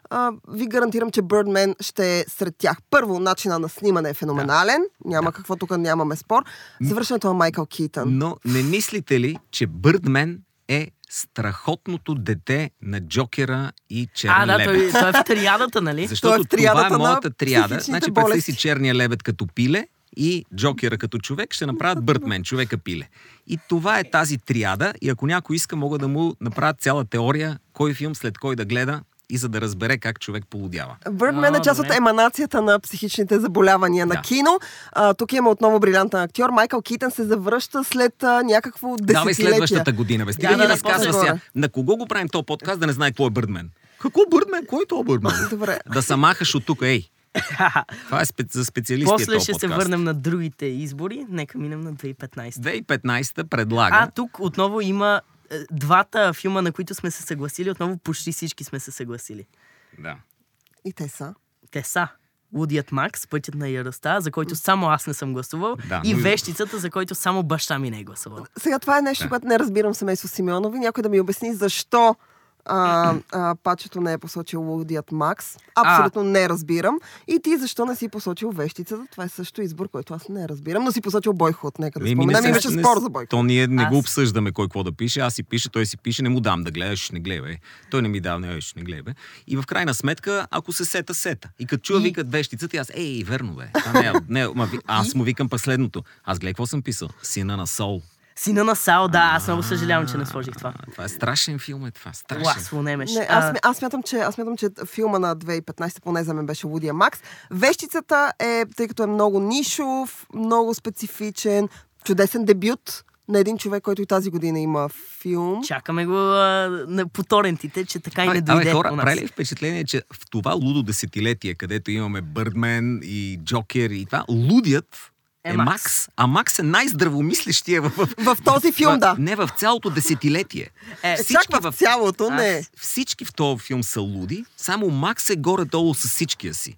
а, ви гарантирам, че Birdman ще е сред тях. Първо, начина на снимане е феноменален. Няма какво тук, нямаме спор. Завършването на Майкъл Китън. Но не мислите ли, че Бърдмен е страхотното дете на Джокера и Черен А, да, лебед? той, той е в триадата, нали? Защото Той е в това е моята триада. Значи, представи си черния лебед като пиле и Джокера като човек, ще направят Бърдмен, човека пиле. И това е тази триада. И ако някой иска, мога да му направят цяла теория, кой филм след кой да гледа и за да разбере как човек полудява. Бърдмен е част от еманацията на психичните заболявания на Да. кино. А, тук има отново брилянтен актьор. Майкъл Китън се завръща след а, някакво Давай десетилетие. следващата година, бе. Стига Да, да, да, ни да, разказва сега. На кого го правим този подкаст да не знае какво е Бърдмен? Какво Бърдмен? Кой е този Бърдмен? Добре. да се махаш от тук, ей. Това е спе... за специалисти. е После този ще се подкаст. върнем на другите избори. Нека минем на 2015. 2015 предлага. А, тук отново има е, двата филма, на които сме се съгласили. Отново почти всички сме се съгласили. Да. И те са. Те са Лудият Макс, Пътят на яростта, за който само аз не съм гласувал, Да, и но Вещицата, за който само баща ми не е гласувал. Сега това е нещо, Да. което не разбирам семейство Симеонови. Някой да ми обясни защо а, а, пачето не е посочил Лудият Макс. Абсолютно не разбирам. И ти защо не си посочил вещицата? Това е също избор, който аз не разбирам. Но си посочил Бойхот. Нека да Еми, споменем. се- Имаше не спор за Бойхот. То ние не Аз- го обсъждаме кой какво да пише. Аз си пише, той си пише, не му дам да гледаш, не гледай. Той не ми дава, не, не гледай. И в крайна сметка, ако се сета, сета. И като чуя И- викат вещицата, аз, ей, верно, бе. А, не, не, ма, ви- аз му викам последното. Аз гледай какво съм писал. Сина на Сол. Сина на Сао, да, аз много съжалявам, че не сложих това. Това е страшен филм, е това. Страшен. Не, аз, аз, смятам, че, аз смятам, че филма на 2015 поне за мен беше Лудия Макс. Вещицата е, тъй като е много нишов, много специфичен, чудесен дебют на един човек, който и тази година има филм. Чакаме го а, на, по торентите, че така и не дойде абе, хора, у нас. прави ли впечатление, че в това лудо десетилетие, където имаме Бърдмен и Джокер и това, лудият е, Е Макс. Макс. а Макс е най-здравомислещия в, в, В този филм, да. Не, в цялото десетилетие. Е, Чак в цялото, не. А, всички в този филм са луди, само Макс е горе-долу с всичкия си.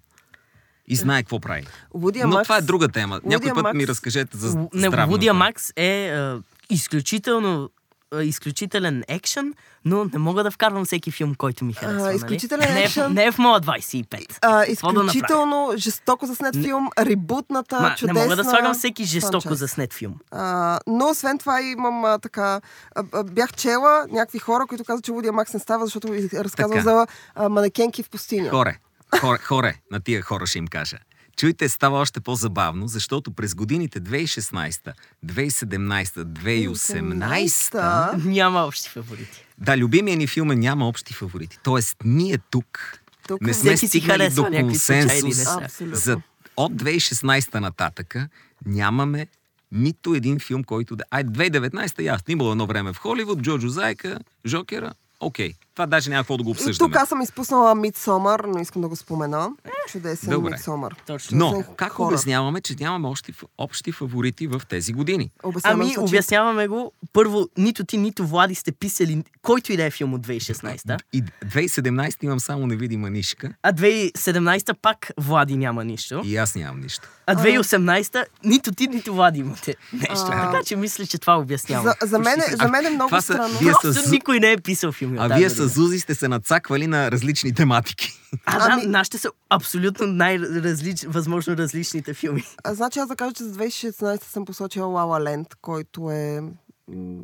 И знае какво прави. Лудия Но Макс- това е друга тема. Някой път Макс- ми разкажете за Не, здравната. Вудия Макс е а, изключително изключителен екшен, но не мога да вкарвам всеки филм, който ми харесва. нали? изключителен не е, в- екшън. Не е в моя 25. А, Какво да изключително жестоко заснет филм, ребутната, Ма, не чудесна... мога да слагам всеки жестоко франчайз. заснет филм. А, но освен това имам а, така... А, а, бях чела някакви хора, които казват, че Лудия Макс не става, защото ви разказвам Така. за а, манекенки в пустиня. Хоре, хоре, хоре, на тия хора ще им кажа. Чуйте, става още по-забавно, защото през годините 2016, 2017, 2018... Няма общи фаворити. Да, любимия ни филм е няма общи фаворити. Тоест, ние тук, Тук не сме стигнали до консенсус. За, от 2016 нататъка нямаме нито един филм, който да... Ай, 2019 ясно. Имало едно време в Холивуд, Джоджо Зайка, Жокера. Окей. Това даже няма какво да го И обсъждаме. тук аз съм изпуснала Мидсомър, но искам да го спомена. Чудесен Добре. Мидсомър. Точно. Но, Чудесен как хорър. обясняваме, че нямаме общи, общи фаворити в тези години? Обяснявам Ами, се, че- обясняваме го. Първо, нито ти, нито Влади сте писали който и да е филм от 2016. И 2017 имам само невидима нишка А 2017 пак Влади няма нищо. и аз нямам нищо. А 2018 нито ти, нито Влади имате нещо. А. Така че мисля, че това обяснява. За, за, мен, е- за мен е много това са- странно. вие Просто с- никой не е писал филми. А вие година. С Зузи сте се нацаквали на различни тематики. А, да, Ами- нашите са абсолютно най-различ, възможно различните филми. А, значи аз да кажа, че за 2016 съм посочила Лала Ленд, който е м-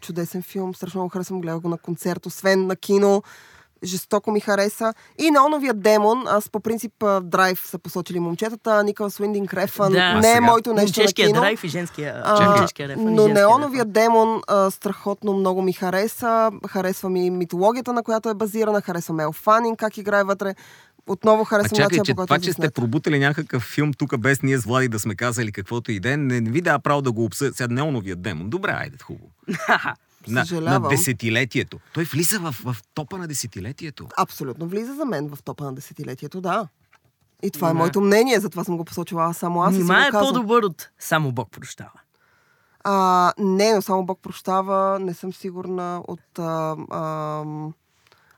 чудесен филм. Страшно много харесвам, гледах го на концерт, освен на кино. Жестоко ми хареса. И на оновия демон, аз по принцип драйв са посочили момчетата, Никъл Свиндинг Рефън, Да. не е моето нещо на кино. драйв и женския, А, женския рефън. и но неоновия рефън. демон а, страхотно много ми хареса. Харесва ми митологията, на която е базирана. Харесва Мел Фанинг, как играе вътре. Отново харесвам чакай, начина, че по който това, е че сте пробутали някакъв филм тук без ние с Влади да сме казали каквото и ден, не, не ви дава право да го обсъдят. Сега неоновия демон. Добре, айде, хубаво. На, на десетилетието. Той влиза в, в топа на десетилетието. Абсолютно влиза за мен в топа на десетилетието, да. И това е Да. моето мнение, затова съм го посочила аз само аз. Нима е по-добър от само Бог прощава. А, не, но само Бог прощава. Не съм сигурна от... А, а,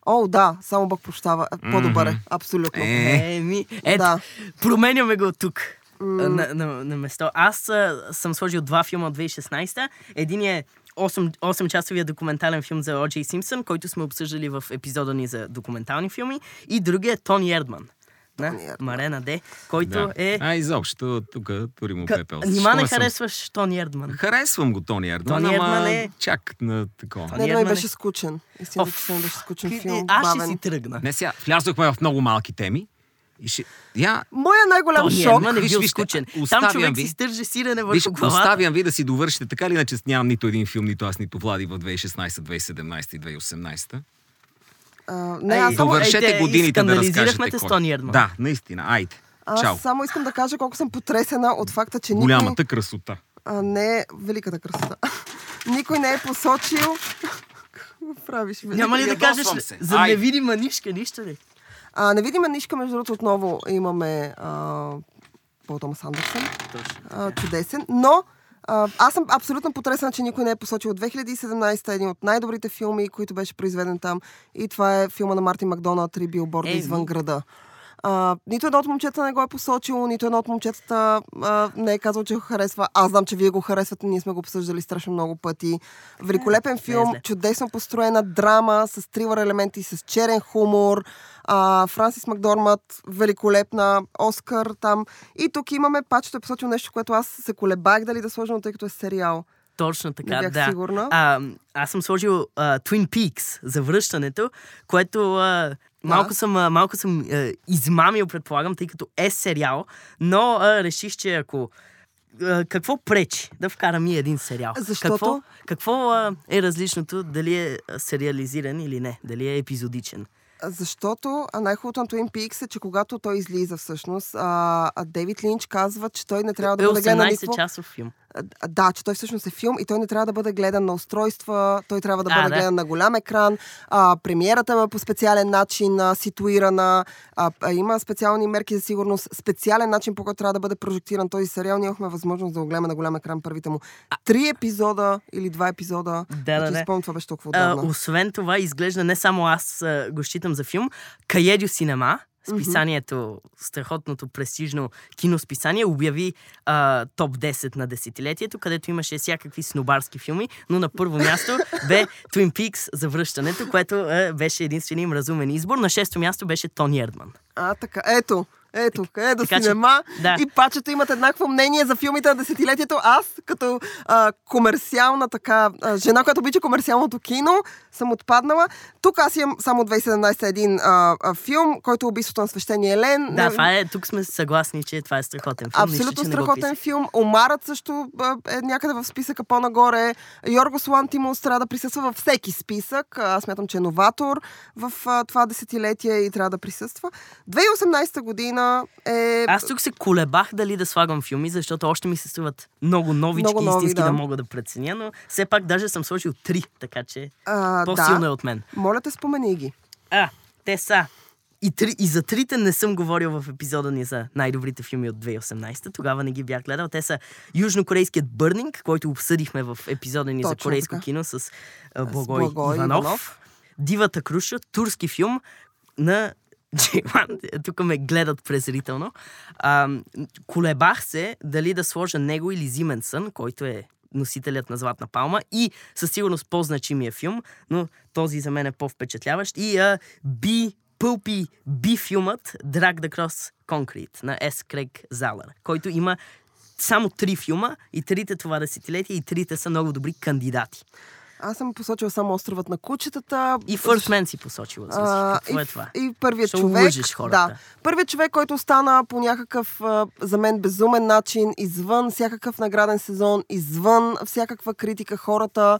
О, да, само Бог прощава. Е, По-добър е, абсолютно. Е. Еми, ето, Да. променяме го тук. На, на, на место. Аз а, съм сложил два филма от 2016. Един е 8, 8-часовия документален филм за О.Джей Симпсън, който сме обсъждали в епизода ни за документални филми. И другия е Тони Ердман. Тони На Ердман. Марена Д, който Да. е... А, изобщо, тук тури му пепел. Нима не съм- харесваш Тони Ердман? Харесвам го, Тони Ердман, Тони ама Ердман е- чак на такова. Тони Не, Ердман е- беше скучен. Истината, Оф, че беше скучен филм. Аз ще си тръгна. Не, сега, влязохме в много малки теми. И ще... Я, Моя най-голям Тони шок... Ердман е Виж, вижте, скучен. Там човек ви. си стържи сирене виж, върху главата. оставям ви да си довършите. Така ли иначе нямам нито един филм, нито аз, нито Влади в 2016, 2017 и 2018. А, не, аз Довършете Ей, те годините да разкажете те с кой. Тони Ердман. Да, наистина. Айде. аз Чао. само искам да кажа колко съм потресена от факта, че никой... Голямата красота. А, не е великата красота. никой не е посочил... Какво правиш? Няма ли да кажеш се. за невидима нишка, нищо ли? А, невидима нишка, между другото, отново имаме а, Пол Томас Андерсън. А, чудесен. Но а, аз съм абсолютно потресена, че никой не е посочил 2017 един от най-добрите филми, които беше произведен там. И това е филма на Мартин Макдоналд «Три билборда Еми. извън града». А, нито едно от момчетата не го е посочило, нито едно от момчетата а, не е казал, че го харесва. Аз знам, че вие го харесвате, ние сме го обсъждали страшно много пъти. Великолепен филм, зле. чудесно построена драма с тривър елементи, с черен хумор. А, Франсис Макдормат, великолепна, Оскар там. И тук имаме, пачето е посочил нещо, което аз се колебах дали да сложа, но тъй като е сериал. Точно така, Не бях да. сигурна. А, аз съм сложил а, Twin Peaks за връщането, което а, малко съм, малко съм а, измамил, предполагам, тъй като е сериал, но а, реших, че ако какво пречи да вкарам и един сериал? Защото? Какво, какво е различното, дали е сериализиран или не, дали е епизодичен? Защото най-хубавото на Twin Peaks е, че когато той излиза всъщност, а, а Дейвид Линч казва, че той не трябва да Е бъде гледан никакво... 18 часов филм. А, Да, че той всъщност е филм и той не трябва да бъде гледан на устройства, той трябва да А, бъде да. гледан на голям екран. А, премиерата му е по специален начин а, ситуирана. А, а, има специални мерки за сигурност, специален начин по който трябва да бъде прожектиран този сериал. Ние имахме възможност да го гледаме на голям екран първите му. Три епизода или два епизода. Да, да, да. спомням, това беше толкова А, отдавна. освен това, изглежда не само аз а, го считам за филм, Каедио Синема, списанието, страхотното престижно киносписание, обяви а, топ 10 на десетилетието, където имаше всякакви снобарски филми, но на първо място бе Twin Peaks за връщането, което е, беше единствения им разумен избор. На шесто място беше Тони Ердман. А, така, ето. Ето, къде до Така че- синема да. и пачето имат еднакво мнение за филмите на десетилетието. Аз, като а, комерциална така, а, жена, която обича комерциалното кино, съм отпаднала. Тук аз имам само 2017 един а, а, филм, който е убийството на свещения Елен. Да, Не- това е, тук сме съгласни, че това е страхотен филм. нищо, Абсолютно че го страхотен филм. Омарът също а, е някъде в списъка по-нагоре. Йоргос Лантимус трябва да присъства във всеки списък. Аз смятам, че е новатор в а, това десетилетие и трябва да присъства. 2018 година е... Аз тук се колебах дали да слагам филми, защото още ми се струват много новички, Много нови, истински да. да. мога да преценя, но все пак даже съм сложил три, така че а, по-силно да. е от мен. Моля те, спомени ги. А, те са. И, три, и за трите не съм говорил в епизода ни за най-добрите филми от 2018. Тогава не ги бях гледал. Те са Южнокорейският Бърнинг, който обсъдиме в епизода ни за Точно корейско така. кино с Благой, Благой Иванов. Иванов. Дивата круша, турски филм на Джейлан. Тук ме гледат презрително. А, колебах се дали да сложа него или Зименсън, който е носителят на Златна палма и със сигурност по-значимия филм, но този за мен е по-впечатляващ. И би пълпи би филмът Drag the Cross Concrete на С. Крейг Залър, който има само три филма и трите това десетилетие и трите са много добри кандидати. Аз съм посочила само островът на кучетата. И First Man си посочила. А, Какво и, е това? И първият Ще човек. Да. Първият човек, който остана по някакъв, за мен, безумен начин, извън всякакъв награден сезон, извън всякаква критика хората.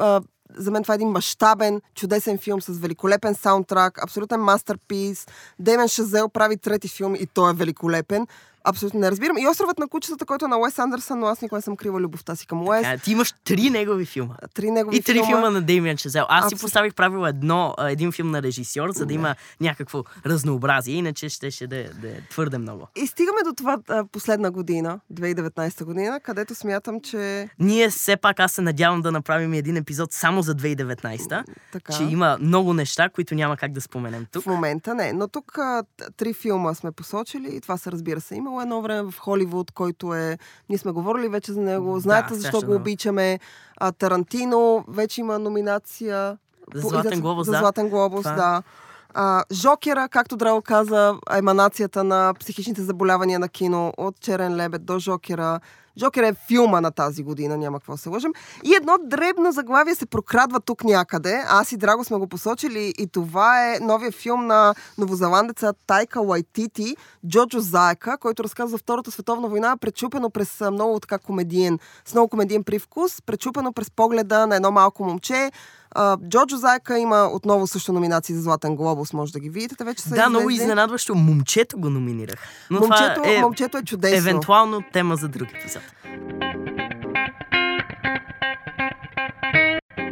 А, за мен това е един мащабен, чудесен филм с великолепен саундтрак, абсолютен мастерпис. Демен Шазел прави трети филм и той е великолепен. Абсолютно не разбирам. И островът на кучетата, който е на Уес Андерсън, но аз никога не съм крила любовта си към Уес. Ти имаш три негови филма. Три негови И три филма. филма на Деймиан Чазел. Аз си Абсолютно. поставих правило едно, един филм на режисьор, за да има някакво разнообразие, иначе щеше да, е- да е твърде много. И стигаме до това а, последна година, 2019 година, където смятам, че Ние все пак, аз се надявам да направим един епизод само за 2019, така... че има много неща, които няма как да споменем тук. В момента не, но тук а, три филма сме посочили и това се разбира се. Имало едно време в Холивуд, който е... Ние сме говорили вече за него, знаете Да, защо го обичаме. А, Тарантино вече има номинация... За Златен глобус, За да. Златен глобус, Това. да. А, Жокера, както Драго каза, еманацията на психичните заболявания на кино от Черен лебед до Жокера. Жокер е филма на тази година, няма какво се лъжим. И едно дребно заглавие се прокрадва тук някъде. Аз и Драго сме го посочили и това е новия филм на новозеландеца Тайка Лайтити, Джоджо Заека, който разказва Втората световна война, пречупено през много така комедиен, с много комедиен привкус, пречупено през погледа на едно малко момче. А, Джоджо Заека има отново също номинации за Златен глобус, може да ги видите. Те вече са Да, много излезли. изненадващо. Момчето го номинирах. Но Момчето, това е, момчето е чудесно. евентуално тема за друг епизод.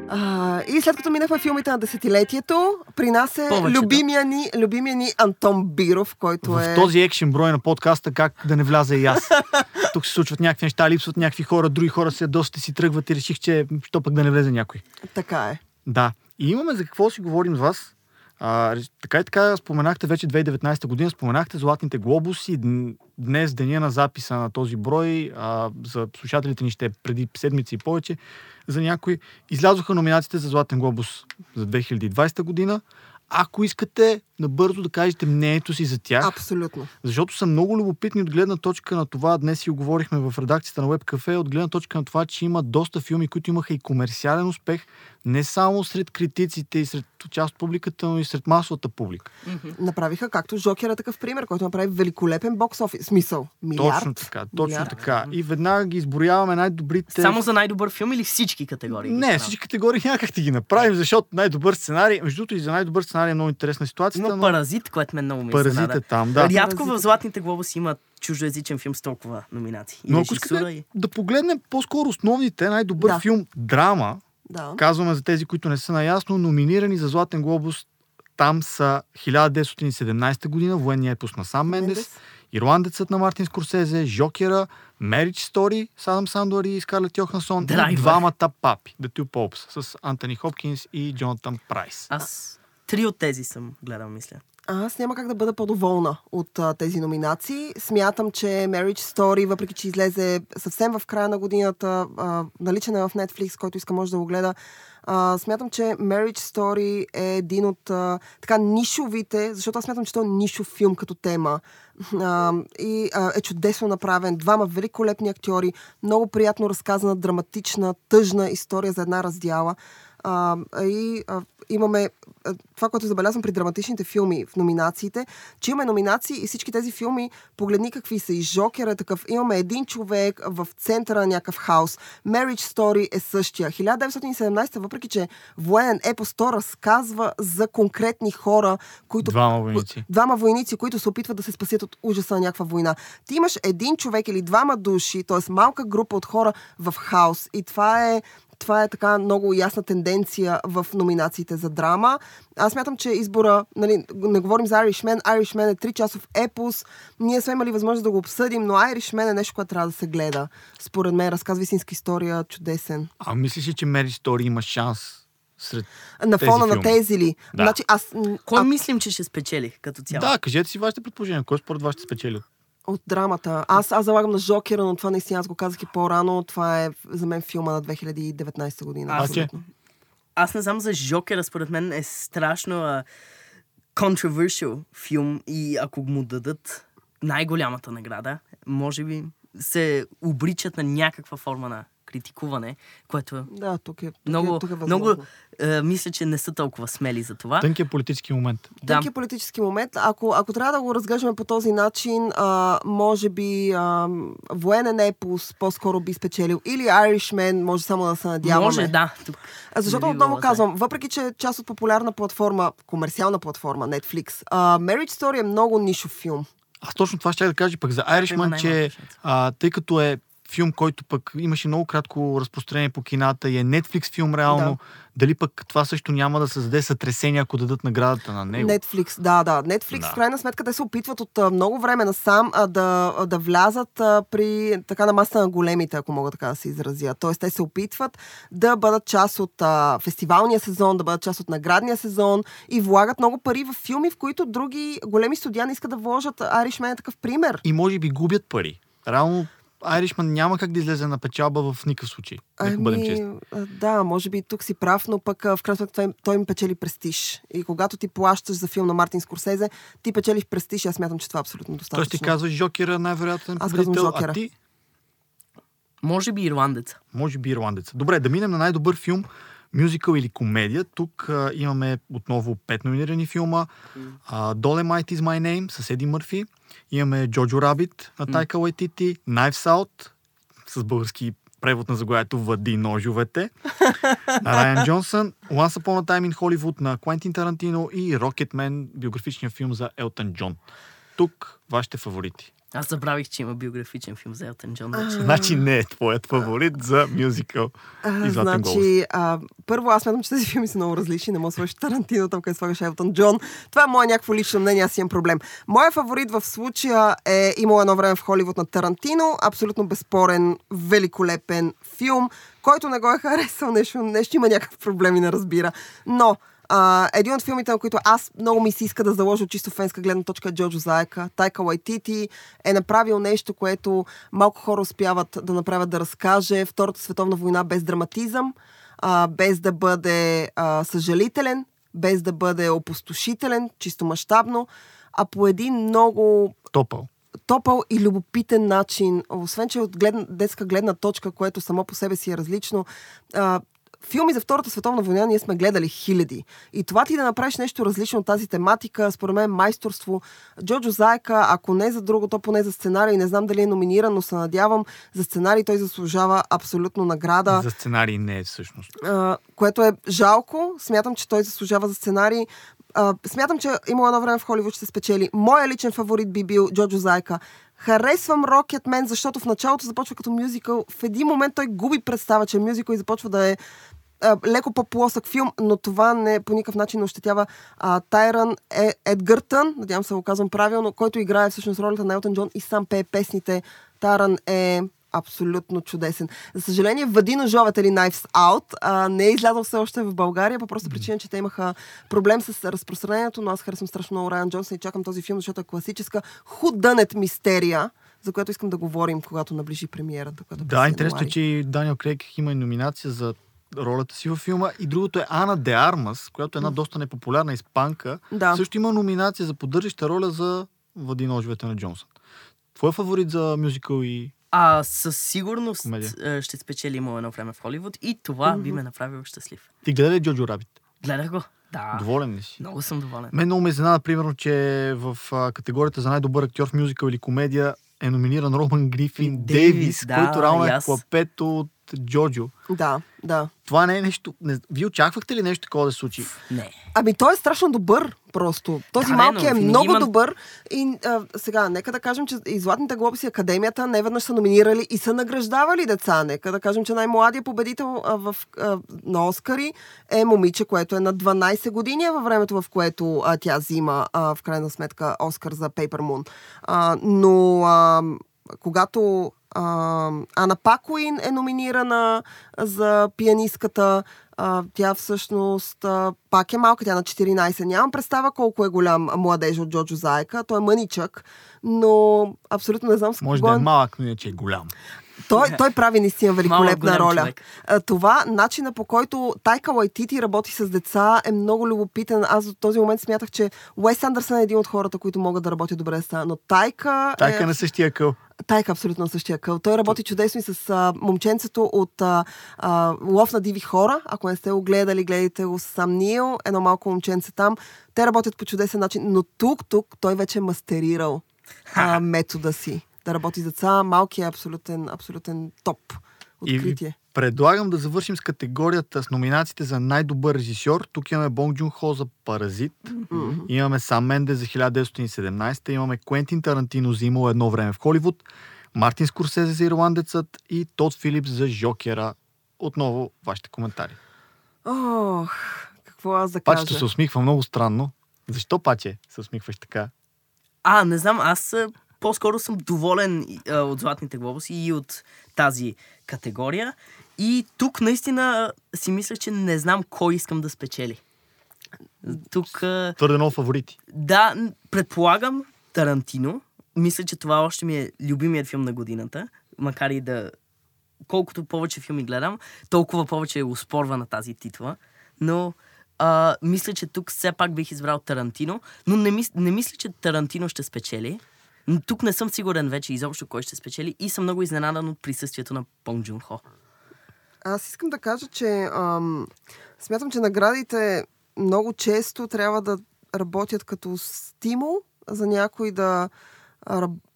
А, и след като минахме филмите на десетилетието, при нас е любимия ни, любимия ни Антон Биров, който В е... този екшен брой на подкаста, как да не вляза и аз. Тук се случват някакви неща, липсват някакви хора, други хора се доста си тръгват и реших, че що пък да не влезе някой. Така е. Да. И имаме за какво си говорим с вас. А, така и така споменахте вече 2019 година, споменахте Златните глобуси. Дн- Днес, деня на записа на този брой, а, за слушателите ни ще е преди седмици и повече, за някои. Излязоха номинациите за Златен глобус за 2020 година. Ако искате набързо да кажете мнението си за тях, Абсолютно. защото са много любопитни от гледна точка на това, днес си оговорихме в редакцията на Web Cafe, от гледна точка на това, че има доста филми, които имаха и комерциален успех, не само сред критиците и сред част от публиката, но и сред масовата публика. Направиха както Жокер е такъв пример, който направи великолепен бокс офис. Смисъл. Милиард. Точно така, точно Милиард. така. И веднага ги изброяваме най-добрите... Само за най-добър филм или всички категории? Не, всички категории някак ти ги направим, защото най-добър сценарий, между другото и за най-добър сценарий е много интересна ситуацията, Има но Паразит, което ме много ми Паразит е там, да. Рядко в Паразит. Златните глобуси има чуждоязичен филм с толкова номинации. И Но ако искате и... да погледнем по-скоро основните, най-добър Да. филм драма, Да. Казваме за тези, които не са наясно, номинирани за Златен глобус там са 1917 година, военния епос на Сам Мендес, Мендес. Ирландецът на Мартин Скорсезе, Жокера, Marriage Story с Адам Сандор и Скарлет Йохансон Драйвер. двамата папи, The Two Popes, с Антони Хопкинс и Джонатан Прайс. Аз три от тези съм гледал, мисля. Аз няма как да бъда по-доволна от а, тези номинации. Смятам, че Marriage Story, въпреки че излезе съвсем в края на годината, а, наличен е в Netflix, който иска може да го гледа, а, смятам, че Marriage Story е един от а, така нишовите, защото аз смятам, че той е нишов филм като тема. А, и а, е чудесно направен. Двама великолепни актьори, много приятно разказана, драматична, тъжна история за една раздяла. А, и а, имаме това, което забелязвам при драматичните филми в номинациите, че имаме номинации и всички тези филми, погледни какви са. И Жокер е такъв. Имаме един човек в центъра на някакъв хаос. Marriage Story е същия. 1917, въпреки че военен епос, то разказва за конкретни хора, които Двама войници. двама войници, които се опитват да се спасят от ужаса на някаква война. Ти имаш един човек или двама души, т.е. малка група от хора в хаос. И това е това е така много ясна тенденция в номинациите за драма. Аз мятам, че избора, нали, не говорим за Irishman, Irishman е 3 часов епос. Ние сме имали възможност да го обсъдим, но Irishman е нещо, което трябва да се гледа. Според мен разказва истинска история, чудесен. А мислиш ли, че Marriage Story има шанс сред... На Тези фона на филми. тези ли? Да. Значи аз... Кой а- мислим, че ще спечели като цяло? Да, кажете си вашите предположения. Кой според вас ще спечели? От драмата. Аз, аз залагам на Жокера, но това наистина аз го казах и по-рано. Това е за мен филма на 2019 година. Аз- абсолютно. Аз не знам за Жокера, според мен е страшно а, controversial филм и ако му дадат най-голямата награда, може би се обричат на някаква форма на критикуване, което е Да, тук е, тук много, е, тук е много е, мисля, че не са толкова смели за това. Тънкият политически момент. Да. Тънки политически момент. Ако, ако трябва да го разглеждаме по този начин, а, може би а, военен епос по-скоро би спечелил. Или Irishman, може само да се надяваме. Може, да. Тук А Защото би отново казвам, въпреки че е част от популярна платформа, комерциална платформа, Netflix, а, Marriage Story е много нишов филм. Аз точно това ще да кажа пък за Irishman, че а, тъй като е филм, който пък имаше много кратко разпространение по кината и е Netflix филм реално, Да. дали пък това също няма да създаде сътресение, ако дадат наградата на него? Netflix, да, да. Netflix, Да. в крайна сметка, те се опитват от а, много време насам а, да, а, да влязат а, при така на масата на големите, ако мога така да се изразя. Тоест, те се опитват да бъдат част от а, фестивалния сезон, да бъдат част от наградния сезон и влагат много пари в филми, в които други големи студия не искат да вложат. Irishman е такъв пример. И може би губят пари. Реално Irishman няма как да излезе на печалба в никакъв случай. Нека бъдем честни. да, може би тук си прав, но пък в крайна сметка той, им- печели престиж. И когато ти плащаш за филм на Мартин Скорсезе, ти печелиш престиж и аз смятам, че това е абсолютно достатъчно. Тоест ти казваш Жокера най-вероятен Аз казвам победител, Жокера. а ти Може би ирландеца. може би ирландец. Добре, да минем на най-добър филм, мюзикъл или комедия. Тук а, имаме отново пет номинирани филма. А, Dolemite is My Name с Еди Мърфи. Имаме Джоджо Рабит на Тайка Уайтити. Knives Out с български превод на заглавието Въди ножовете. на Райан Джонсън. Once Upon a Time in Hollywood на Квентин Тарантино и Rocketman, биографичния филм за Елтън Джон. Тук вашите фаворити. Аз забравих, че има биографичен филм за Елтън Джон. вече. Значи не е твоят фаворит за мюзикъл А, и Златен глобус. значи, а, първо аз смятам, че тези филми са много различни. Не мога да сложиш Тарантино, там къде слагаш Елтон Джон. Това е мое някакво лично мнение, аз имам проблем. Моя фаворит в случая е имал едно време в Холивуд на Тарантино. Абсолютно безспорен, великолепен филм. Който не го е харесал, нещо, нещо има някакъв проблем и не разбира. Но а, един от филмите, на които аз много ми се иска да заложа от чисто фенска гледна точка е Джоджо Заека. Тайка Лайтити е направил нещо, което малко хора успяват да направят да разкаже Втората световна война без драматизъм, а, без да бъде а, съжалителен, без да бъде опустошителен, чисто мащабно, а по един много Топъл. топъл и любопитен начин, освен че от гледна, детска гледна точка, което само по себе си е различно. А, филми за Втората световна война ние сме гледали хиляди. И това ти да направиш нещо различно от тази тематика, според мен майсторство. Джоджо Заека, ако не за друго, то поне за сценарий, не знам дали е номиниран, но се надявам за сценарий той заслужава абсолютно награда За сценарий не е всъщност. а, което е жалко. Смятам, че той заслужава за сценарий. А, смятам, че има едно време в Холивуд ще се спечели. Моя личен фаворит би бил Джоджо Зайка. Харесвам Рокетмен, защото в началото започва като мюзикъл. В един момент той губи представа, че е мюзикъл и започва да е а, леко по-плосък филм, но това не по никакъв начин не ощетява а, Тайран е, Едгъртън, надявам се го казвам правилно, който играе всъщност ролята на Елтон Джон и сам пее песните. Тайран е абсолютно чудесен. За съжаление, Въди ножовете или Knives Out а, не е излязъл все още в България, по просто причина, че те имаха проблем с разпространението, но аз харесвам страшно много Райан Джонсън и чакам този филм, защото е класическа худънет мистерия, за която искам да говорим, когато наближи премиерата. Която е Да, интересно е, че Даниел Крейг има и номинация за ролята си във филма. И другото е Ана де Армас, която е една доста непопулярна испанка. Да. Също има номинация за поддържаща роля за Въди ножовете на Джонсън. Твой фаворит за мюзикъл и... А със сигурност Комедия. ще спечели му едно време в Холивуд и това би ме направило щастлив. Ти гледа ли Джоджо Рабит? Гледах го. Да. Доволен ли си? Много съм доволен. Мен много ме изненада, примерно, че в категорията за най-добър актьор в мюзикъл или комедия е номиниран Роман Грифин Дейвис, Дейвис, да, който реално е клапето от Джоджо. Да, да. Това не е нещо... Не... Вие очаквахте ли нещо такова да се случи? Не. Ами той е страшно добър, просто. Този Да, малки е много има- добър. И а, сега, нека да кажем, че и Златните глобуси Академията не веднъж са номинирали и са награждавали деца. Нека да кажем, че най-младият победител а, в, а, на Оскари е момиче, което е на 12 години във времето, в което а, тя взима а, в крайна сметка Оскар за Paper Moon. А, но а, когато а, Ана Пакуин е номинирана за пианистката, а, тя всъщност а, пак е малка, тя е на 14. Нямам представа колко е голям младеж от Джоджо Заека. Той е мъничък, но абсолютно не знам с Може кого... да е малък, но иначе е голям. той, той прави наистина великолепна роля. човек. Това, начина по който Тайка Лайтити работи с деца е много любопитен. Аз до този момент смятах, че Уес Андерсън е един от хората, които могат да работят добре с деца. Но Тайка, Тайка е... на същия къл. Тайка е абсолютно същия къл. Той работи чудесно и с а, момченцето от а, а, Лов на диви хора. Ако не сте го гледали, гледайте го с сам Нил. Едно малко момченце там. Те работят по чудесен начин. Но тук, тук, той вече е мастерирал а, метода си да работи с деца. Малкият е абсолютен, абсолютен топ. И Откритие. Предлагам да завършим с категорията с номинациите за най-добър режисьор. Тук имаме Бонг Джун Хо за Паразит, Мгм. имаме Сам Менде за 1917, имаме Куентин Тарантино за имало едно време в Холивуд, Мартин Скорсезе за Ирландецът и Тод Филипс за Жокера. Отново вашите коментари. Ох, какво аз да Пачето кажа? се усмихва много странно. Защо, Паче, се усмихваш така? А, не знам, аз по-скоро съм доволен а, от Златните глобуси и от тази категория. И тук наистина си мисля, че не знам кой искам да спечели. Тук, Твърде много фаворити. да, предполагам Тарантино. Мисля, че това още ми е любимият филм на годината. Макар и да... Колкото повече филми гледам, толкова повече е успорва на тази титла. Но а, мисля, че тук все пак бих избрал Тарантино. Но не, мис... не мисля, че Тарантино ще спечели. Но тук не съм сигурен вече изобщо кой ще спечели. И съм много изненадан от присъствието на Понг Джун Хо. Аз искам да кажа, че ам, смятам, че наградите много често трябва да работят като стимул за някой да,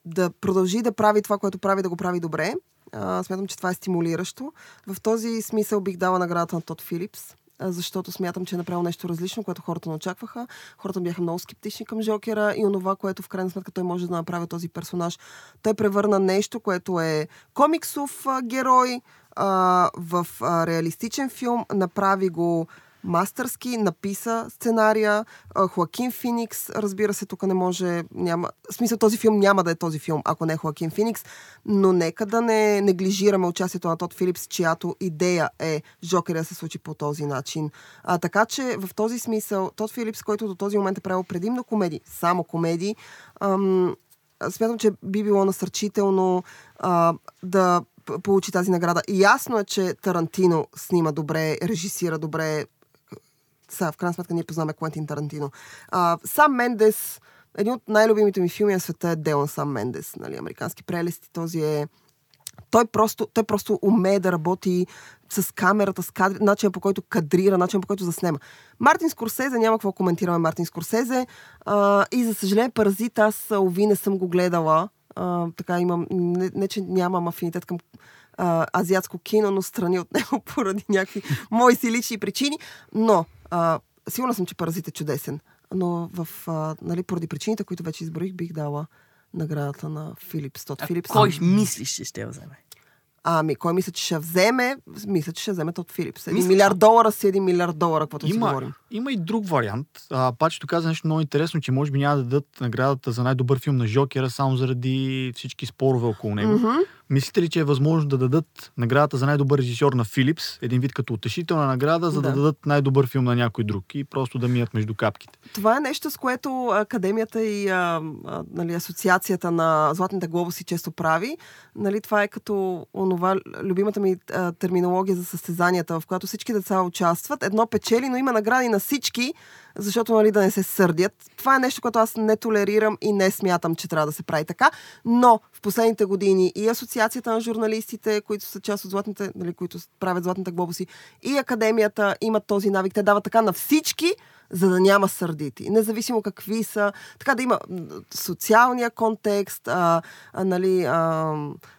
да продължи да прави това, което прави, да го прави добре. А, смятам, че това е стимулиращо. В този смисъл бих дала наградата на Тод Филипс, защото смятам, че е направил нещо различно, което хората не очакваха. Хората бяха много скептични към Жокера и онова, което в крайна сметка той може да направи този персонаж. Той превърна нещо, което е комиксов а, герой, а, в а, реалистичен филм, направи го мастърски, написа сценария. Хоакин Феникс, разбира се, тук не може, няма, в смисъл този филм няма да е този филм, ако не е Хоакин Феникс, но нека да не неглижираме участието на Тод Филипс, чиято идея е Жокера да се случи по този начин. А, така че в този смисъл, Тод Филипс, който до този момент е правил предимно комедии, само комедии, ам, смятам, че би било насърчително а, да получи тази награда. И ясно е, че Тарантино снима добре, режисира добре. Сега, в крайна сметка, ние познаваме Куентин Тарантино. А, сам Мендес, един от най-любимите ми филми на света е Делан Сам Мендес, нали, Американски прелести. Този е той просто, той просто умее да работи с камерата, с кадри, начинът по който кадрира, начинът по който заснема. Мартин Скорсезе, няма какво коментираме Мартин Скорсезе. А, и за съжаление, Паразит, аз ови не съм го гледала. А, така имам, не, не, че нямам афинитет към а, азиатско кино, но страни от него поради някакви мои си лични причини. Но, а, сигурна съм, че Паразит е чудесен. Но в, а, нали, поради причините, които вече изброих, бих дала наградата на Филипс. Тот А Филипс. кой мислиш, че ще я вземе? Ами, кой мисля, че ще вземе? Мисля, че ще вземе от Филипс. Един Мисля, милиард долара си един милиард долара, каквото си говорим. Има и друг вариант. А, Пачето каза нещо много интересно, че може би няма да дадат наградата за най-добър филм на Жокера само заради всички спорове около него. Мгм. Мислите ли, че е възможно да дадат наградата за най-добър режисьор на Филипс, един вид като утешителна награда, за да, Да. дадат най-добър филм на някой друг и просто да мият между капките? Това е нещо, с което Академията и а, а, нали, Асоциацията на Златните глобуси често прави. Нали, това е като онова, любимата ми а, терминология за състезанията, в която всички деца участват. Едно печели, но има награди на всички, защото нали, да не се сърдят. Това е нещо, което аз не толерирам и не смятам, че трябва да се прави така. Но в последните години и Асоциацията на журналистите, които са част от златните, нали, които правят златните глобуси, и Академията имат този навик. Те дават така на всички, за да няма сърдити. Независимо какви са. Така да има социалния контекст, а, а, нали, а,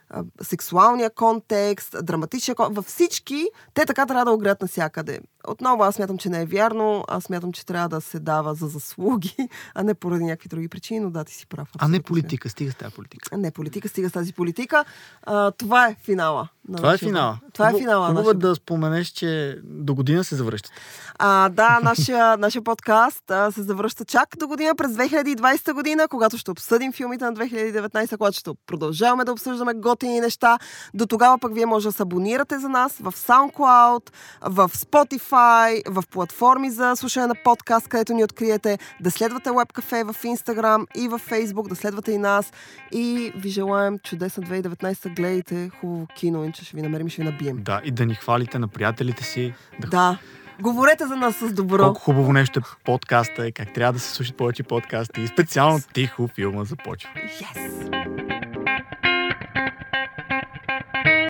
а, сексуалния контекст, драматичния контекст. Във всички те така трябва да огрят навсякъде. Отново аз смятам, че не е вярно. Аз смятам, че трябва да се дава за заслуги, а не поради някакви други причини, но да, ти си прав. А не абсолютно. политика, стига с тази политика. Не политика, стига с тази политика. А, това е финала на Това е финала. Това е финала. Хубаво е да споменеш, че до година се завръщат. А, да, нашия, нашия подкаст а, се завръща чак до година, през 2020 година, когато ще обсъдим филмите на 2019, когато ще продължаваме да обсъждаме готини неща. До тогава пък вие може да се абонирате за нас в SoundCloud, в Spotify, в платформи за слушане на подкаст, където ни откриете, да следвате WebCafe в Instagram и в Facebook, да следвате и нас. И ви желаем чудесна 2019. Гледайте хубаво кино, иначе ще ви намерим ще ви набием. Да, и да ни хвалите на приятелите си. Да. Да. Говорете за нас с добро. Колко хубаво нещо е подкаста, и как трябва да се слушат повече подкасти. И специално тихо филма започва. Yes!